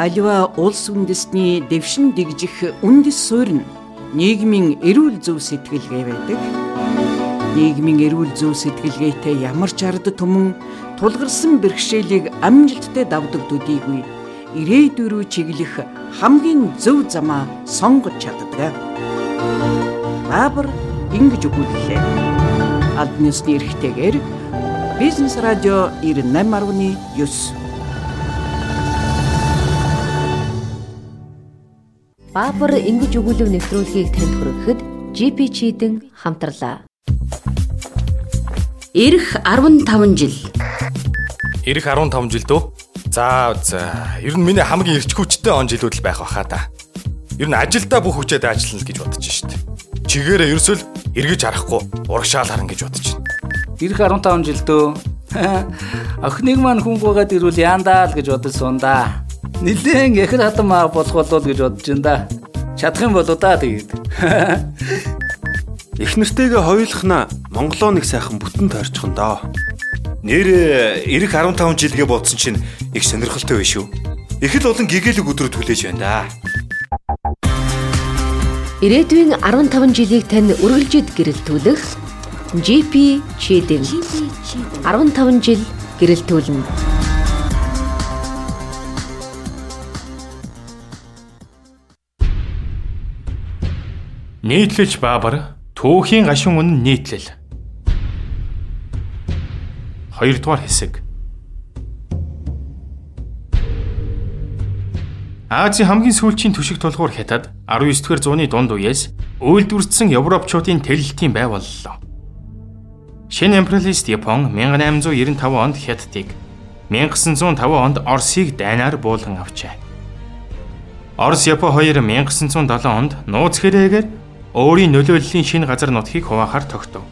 Аливаа улс үндэстний дэвшин дэгжих үндэс суурь нь нийгмийн эрүүл зөв сэтгэлгээ байдаг. Нийгмийн эрүүл зөв сэтгэлгээтэй ямар ч ард түмэн тулгарсан бэрхшээлийг амжилттай давдаг төдийгүй ирээдүй рүү чиглэх хамгийн зөв замаа сонгож чаддаг. Баабар ингэж өгүүллээ. Албаны ёсны эрхтэйгээр Бизнес радио 98.9 Баабар ингэж өгүүлэг нэвтрүүлгийг танд хүргэхэд GP Чидэн хамтарлаа. Ирэх 15 жил. Ирэх 15 жил дөө. За за. Ер нь миний хамгийн эрч хүчтэй он жилүүд л байх баха та. Ер нь ажилдаа бүх хүчээд ажиллана гэж бодож шít. Чигээрээ ерөөсөл эргэж харахгүй урагшаал харна гэж бодож байна. Ирэх 15 жил дөө. Охиныг маань хүн гоогаад ирвэл яандаа л гэж бодож сунда. Нилээн эхэр хатан маа болох болов гэж бодож байна да. Чадах юм болоо да тэгээд. Их нэртэйгээ хоёулахна Монголоо нэг сайхан бүтэн тойрчихон доо. Нэр ирэх 15 жилгээ бодсон чинь их сонирхолтой байш шүү. Их л олон гэгээлэг өдрөд хүлээж байна да. Ирээдүйн 15 жилийг тань үргэлжид гэрэлтүүлэх GP Chidin 15 жил гэрэлтүүлнэ. Нийтлэлж баабар түүхийн гашуун үнэн нийтлэл Хоёрдугаар хэсэг. Азийн хамгийн сүүлчийн түшиг тулгуур хятад 19-р зууны дунд үеэс үйлдвэрчсэн Европчуудын тэлэлтийн бай боллоо. Шинэ империалист Япон 1895 онд Хятадыг 1905 онд Оросыг дайнаар буулган авчээ. Орос Япон хоёр 1907 онд нууц хэрээгээр өөрийн нөлөөллийн шинэ газар нутгийг хуваахаар тогтов.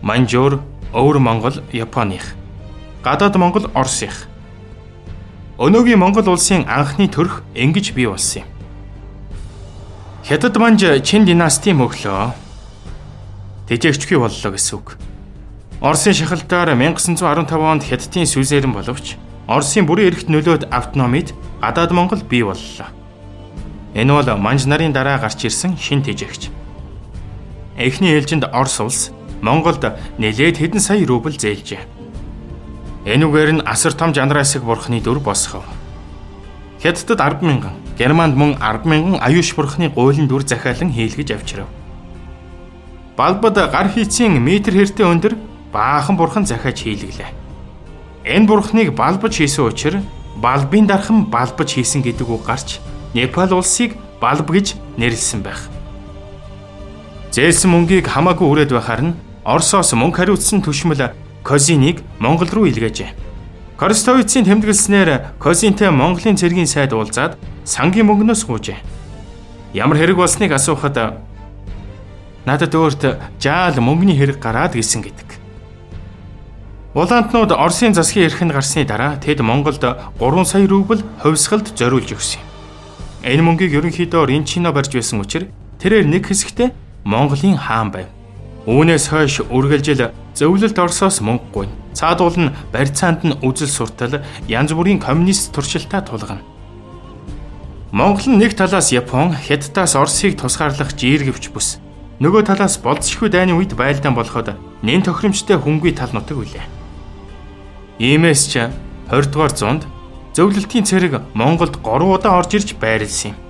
Манжуур, Өвөр Монгол Японых. Гадаад Монгол Оросынх. Өнөөгийн Монгол улсын анхны төрх ингэж бий болсон юм. Хятад манж Чин династийн мөглөө тэжээгчгүй боллоо гэсэн үг. Оросын шахалтаар 1915 онд Хятадын сүлзээрэн боловч Оросын бүрэн эрхт нөлөөд автономид гадаад Монгол бий боллоо. Энэ бол манж нарын дараа гарч ирсэн шин тэжээгч. Эхний ээлжинд Орос улс Монголд нэлээд хэдэн сая рубль зээлжээ. Энүүгээр нь асар том жанраасыг бурхны дүр босгов. Хятадд 10 мянган, Германд мөн 10 мянган аюуш бурхны гуйлын дүр захиалан хийлгэж авчирав. Балбад гар хийцийн метр хэртэ өндөр баахан бурхан захиаж хийлгэлээ. Энэ бурхныг балбаж хийсэн учраас балбын дархан балбаж хийсэн гэдэг үг гарч Непал улсыг балб гэж нэрлсэн байх. Зээлсэн мөнгийг хамаагүй үрээд байхаар нь Оросоос мөнгө хариуцсан төшмөл Козинийг Монгол руу илгээжээ. Корстовицийн тэмдэглэснээр Козинтэй Монголын цэргийн сайд уулзаад сангийн мөнгнөөс гуйжээ. Ямар хэрэг болсныг асуухад надад өөрт жаал мөнгөний хэрэг гараад гисэн гэдэг. Улаантнууд Оросын засгийн эрхэнд гарсны дараа тэд Монголд 3 сая рубль хувьсгалд зориулж өгсөн юм. Энэ мөнгийг ерөнхийдөө Ринчино барьж байсан учраас тэрээр нэг хэсэгтээ Монголын хаан байв. Үүнээс хойш үргэлжил зөвлөлт Оросоос мөнгө гуйна. Цаадуул нь барьцаанд нь үзэл суртал янз бүрийн коммунист туршилтаа тулгана. Монгол нь нэг талаас Япон, Хятадаас Оросыг тусгаарлах жииргэвч бүс. Нөгөө талаас болцшгүй дайны үед байлдаан болоход нэн тохиромжтой хөнгүй тал нутаг үлээ. Иймээс ч 20 дугаар зуунд зөвлөлтийн цэрэг Монголд 3 удаа орж ирж байрлсан юм.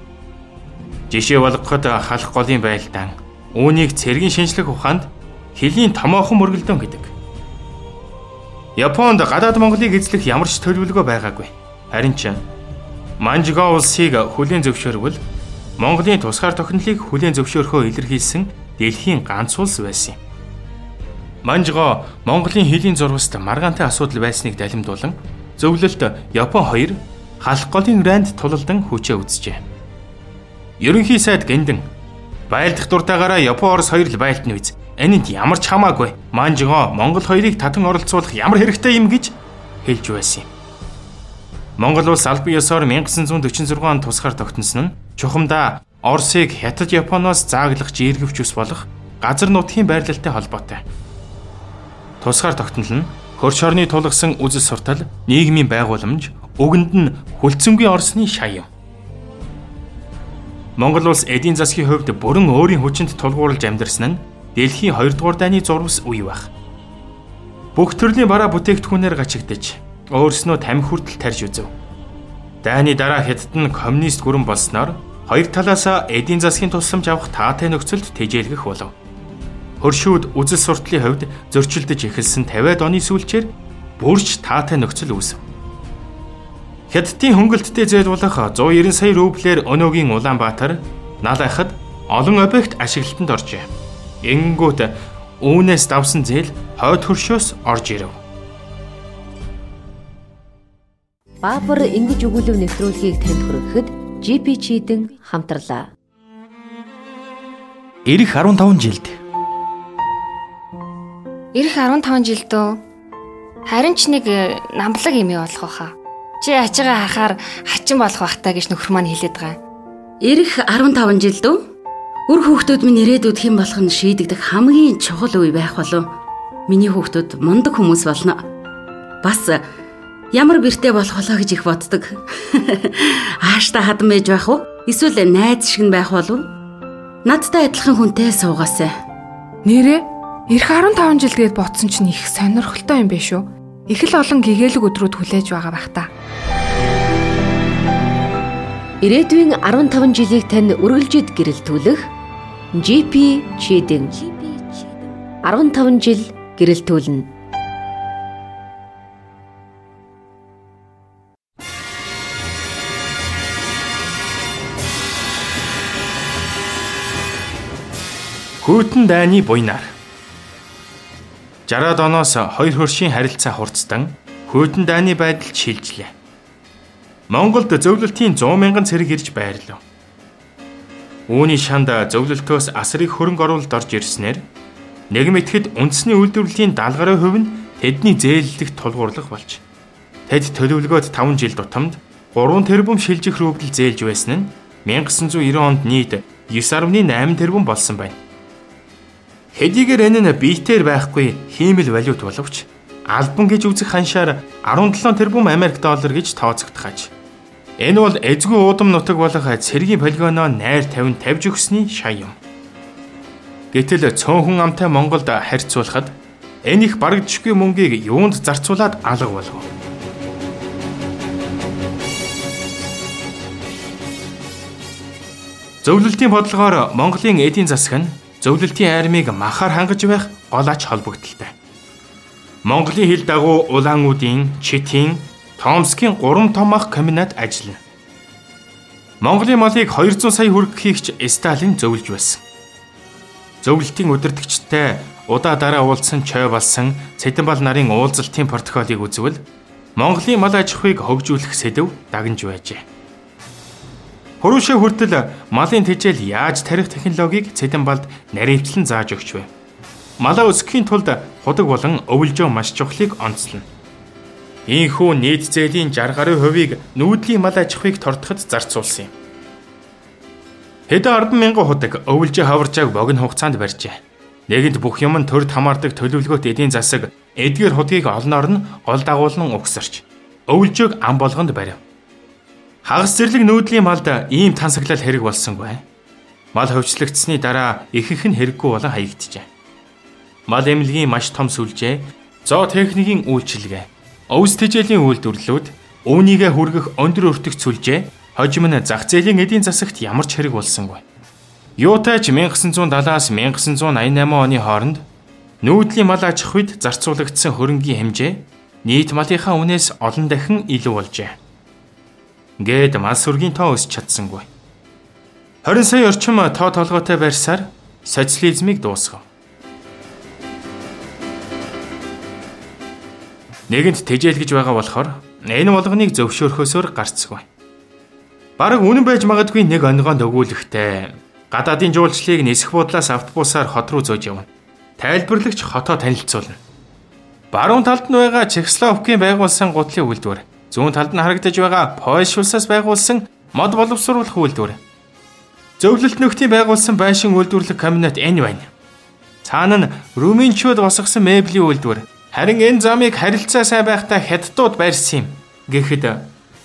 Жишээ болгоход халах голын байлдаан Үүнийг цэргийн шинжлэх ухаанд хөлийн томоохон мөргөлдөөн гэдэг. Японд гадаад Монголыг эзлэх ямар ч төлөвлөгөө байгаагүй. Харин ч Манжго улсыг хүлээн зөвшөөрвөл Монголын тусгаар тохинолыг хүлээн зөвшөөрөхөө илэрхийлсэн дэлхийн ганц улс байсан юм. Манжго Монголын хөлийн зурваст маргаантай асуудал байсныг далимдуулан зөвлөлт Япон хоёр халах голын ранд тулалдан хүчээ үзжээ. Ерөнхий сайд Гэндэн Байлдах дуртайгаараа Япон Орос хоёр л байлтна биз. Энэнд ямар ч хамаагүй. Манжго Монгол хоёрыг татан оролцуулах ямар хэрэгтэй юм гэж хэлж байсан юм. Монгол улс албан ёсоор 1946 онд тусгаар тогтносон нь чухамдаа Оросыг Хятад Японоос зааглах жииргэвч ус болох газар нутгийн байрлалтай холбоотой. Тусгаар тогтнол нь хөрш орны тулгсан үзэл суртал, нийгмийн байгууламж, өгөнд нь хүлцэнгүй орсны шаян. Монгол улс эдийн засгийн хувьд бүрэн өөрийн хүчинд тулгуурлаж амьдарсан нь дэлхийн 2 дугаар дайны зурвас үе байх. Бүх төрлийн бараа бүтээгдэхүүнээр гачигдж өөрснөө тамхи хүртэл тарж үзв. Дайны дараа хятад нь коммунист гүрэн болсноор хоёр талаас эдийн засгийн тусламж авах таатай нөхцөлд тэжээлгэх болов. Хөршүүд үзэл суртлын хувьд зөрчилдөж эхэлсэн 50-аад оны сүүлчээр бүрч таатай нөхцөл үүсв. Хятадын хөнгөлттэй зээлбуулах 190 сая рублээр өнөөгийн Улаанбаатар наалайхад олон объект ашиглалтанд оржээ. Ингэнгүүт үүнээс давсан зээл хойд хөршөөс орж ирэв. Баабар ингэж өгүүлэв нэвтрүүлгийг танд хүргэхэд GP чийдэн хамтарлаа. Ирэх 15 жилд Ирэх 15 жилдөө харин ч нэг намблаг юм болох байхаа. Чи ачаага хахаар хачин болох бахтаа гэж нөхөр маань хэлээд байгаа. Ирэх 15 жилдөө үр хүүхдүүд минь ирээдүйд хэн болох нь шийдэгдэх хамгийн чухал үе байх болов. Миний хүүхдүүд мундаг хүмүүс болно. Бас ямар бэртэй болох болоо гэж их боддог. Ааштай хадам байж байх уу? Эсвэл найз шиг нь байх болов? Надтай адилхан хүнтэй суугаасай. Нэрээ Ирэх 15 жил гээд ботсон чинь их сонирхолтой юм биш үү? их л олон гэгээлэг өдрүүд хүлээж байгаа бах та. Ирээдүйн 15 жилийг тань үргэлжид гэрэлтүүлэх GP Chidin 15 жил гэрэлтүүлнэ. Хүйтэн дайны буйнаар 60-аад оноос хоёр хөршийн харилцаа хурцдан хүйдэн дайны байдал шилжлээ. Монголд зөвлөлтийн 100 мянган цэрэг ирж байрлав. Үүний шанд зөвлөлтөөс асрыг хөрөнгө оруулалт орж ирснээр нэгэн мэтгэд үндэсний үйлдвэрлэлийн 70 гаруй хувь нь тэдний зээллэгт тулгуурлах болж тэд төлөвлөгөөд 5 жил тутамд 3 тэрбум шилжих рубль зээлж байсан нь 1990 онд нийт 9.8 тэрбум болсон байна. Хэдийгээр энэ нь биетээр байхгүй хиймэл валют боловч албан гэж үзэх ханшаар 17 тэрбум Америк доллар гэж тооцогдохаж. Энэ бол эзгүй уудам нутаг болох цэргийн полигоноо найр тавин тавьж өгсөний шай юм. Гэтэл цөөнхөн амтай Монголд харьцуулахад энэ их барагдчихгүй мөнгийг юунд зарцуулаад алга болов. Зөвлөлтийн бодлогоор Монголын эдийн засаг нь зөвлөлтийн армийг махаар хангаж байх гол ач холбогдолтой. Монголын хил дагуу Улаануудын, Читийн, Томскийн 3 том ах комбинат ажиллана. Монголын малыг 200 сая хүргэхийг ч Сталин зөвлөж байсан. Зөвлөлтийн удирдгчтай удаа дараа уулзсан чой болсон Цэдэнбал нарын уулзалтын протоколыг үзвэл Монголын мал аж ахуйг хөгжүүлэх сэдв дагнж байжээ. Хөрөөшөө хүртэл малын тэжээл яаж тарих технологиг Цэдэнбалд наривчлан зааж өгч вэ? Малаа өсгөхийн тулд худаг болон өвөлжөө маш чухлыг онцлно. Ийхүү нийт зээлийн 60 гаруй хувийг нүүдлийн мал аж ахуйг тордоход зарцуулсан юм. Хэдэн 10 мянган худаг өвөлжөө хаваржааг богино хугацаанд барьжээ. Нэгэнт бүх юм нь төрд хамаардаг төлөвлөгөөт эдийн засаг эдгээр худгийг олноор нь гол дагуулan угсарч өвөлжөөг ам болгонд барив. Хагас зэрлэг нүүдлийн малд ийм тансаглал хэрэг болсонгүй. Мал хөвчлөгдсөний дараа ихэнх нь хэрэггүй болон хаягджээ. Мал эмнэлгийн маш том сүлжээ, зоо техникийн үйлчилгээ, өвс тэжээлийн үйлдвэрлэлүүд, үүнийгэ хүргэх өндөр өртөгч сүлжээ, хожим нь зах зээлийн эдийн засагт ямар ч хэрэг болсонгүй. Юутайч 1970-аас 1988 оны хооронд нүүдлийн мал аж ахуйд зарцуулагдсан хөрөнгийн хэмжээ нийт малынхаа үнээс олон дахин илүү болжээ гээд мас сүргийн тоо өсч чадсангүй. 20 сая орчим тоо толгойтой байрсаар социализмыг дуусгав. Нэгэнт тэжээл гэж байгаа болохоор энэ болгоныг зөвшөөрөхөөсөөр гарцгүй. Бараг үнэн байж магадгүй нэг онгоонд өгүүлэхтэй. Гадаадын жуулчлалыг нисэх буудлаас автобусаар хот руу зөөж явна. Тайлбарлагч хотоо танилцуулна. Баруун талд нь байгаа Чехословакийн байгуулсан гутлын үйлдвэр Зүүн талд нь харагдаж байгаа Польш улсаас байгуулсан мод боловсруулах үйлдвэр. Зөвлөлт нөхдийн байгуулсан байшин үйлдвэрлэх комбинат энэ байна. Цаана нь Румынчууд босгосон мэблийн үйлдвэр. Харин энэ замыг харилцаа сайн байхдаа хятадууд байрсан юм. Гэхдээ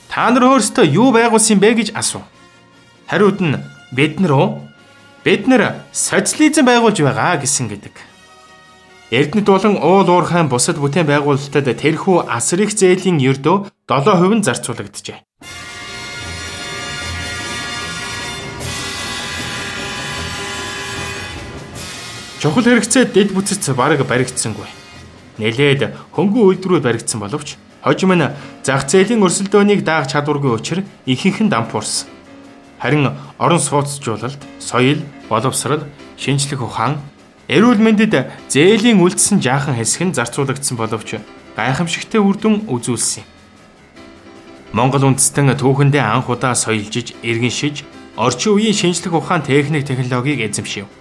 та нар өөрсдөө юу байгуулсан бэ гэж асуув. Хариуд нь бид нар уу? Бид нар социализм байгуулж байгаа гэсэн гэдэг. Эрдэнэт болон уул уурхайн бусад бүтээн байгуулалтад тэрхүү асар их зээлийн ердөө 7% нь зарцуулагджээ. Чухал хэрэгцээ дэд бүтц бараг баригдсангүй. Нэлээд хөнгөн үйлдвэрүүд баригдсан боловч хожим нь зах зээлийн өрсөлдөөнийг даах чадваргүй учраас ихэнх нь дампуурсан. Харин орон сууцжуулалт, соёл, боловсрал, шинжлэх ухаан, эрүүл мэндэд зээлийн үлдсэн жаахан хэсэг нь зарцуулагдсан боловч гайхамшигтээ үр дүн үзүүлсэн юм. Монгол үндэстэн түүхэндээ анх удаа соёлжиж, иргэншиж, орчин үеийн шинжлэх ухаан техник технологиг эзэмшив.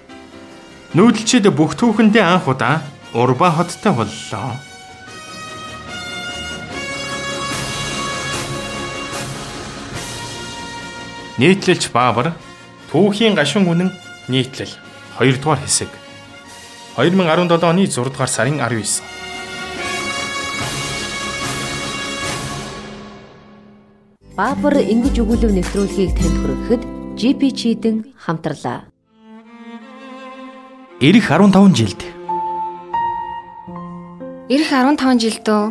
Нүүдэлчид бүх түүхэндээ анх удаа Урбан хоттой боллоо. Нийтлэлч Баабар түүхийн гашуун үнэн нийтлэл 2 дугаар хэсэг 2017 оны 6 дугаар сарын 19 Баабар ингэж өгүүлэв нэвтрүүлгийг танд хүргэхэд GP чийдэн хамтарлаа. Ирэх 15 жилд Ирэх 15 жилдөө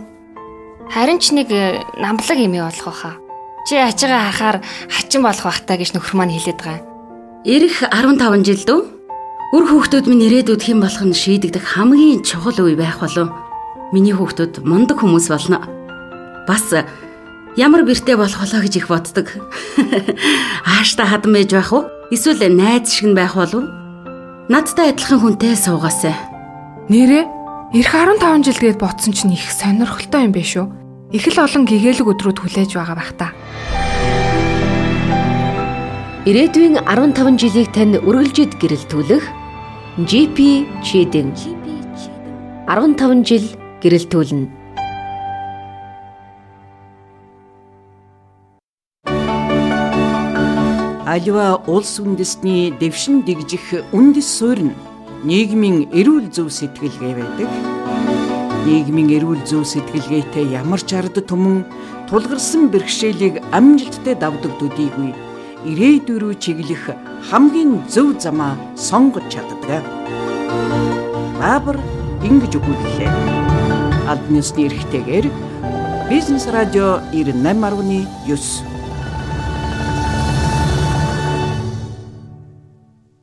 харин ч нэг намблаг юм болох байхаа. Чи ачигаа хахаар хачин болох бахтаа гэж нөхөр маань хэлээд байгаа. Ирэх 15 жилдөө үр хүүхдүүд минь ирээдүйд хэн болох нь шийдэгдэх хамгийн чухал үе байх болов. Миний хүүхдүүд мундаг хүмүүс болно. Бас ямар бэртэй болох болоо гэж их боддог. Ааштай хадам байж байх уу? Эсвэл найз шиг нь байх болов? Надтай адилхан хүнтэй суугаасай. Нэрээ эх 15 жил гээд ботсон чинь их сонирхолтой юм биш үү? Их л олон гэгээлэг өдрүүд хүлээж байгаа бах та. Ирээдүйн 15 жилийг тань үргэлжид гэрэлтүүлэх GP Chiding 15 жил гэрэлтүүлнэ. Аливаа улс үндэстний дэвшин дэгжих үндэс суурь нь нийгмийн эрүүл зөв сэтгэлгээ байдаг. Нийгмийн эрүүл зөв сэтгэлгээтэй ямар ч ард түмэн тулгарсан бэрхшээлийг амжилттай давдаг төдийгүй ирээдүй рүү чиглэх хамгийн зөв замаа сонгож чаддаг. Баабар ингэж өгүүллээ. Албан ёсны эрхтэйгээр Бизнес радио 98.9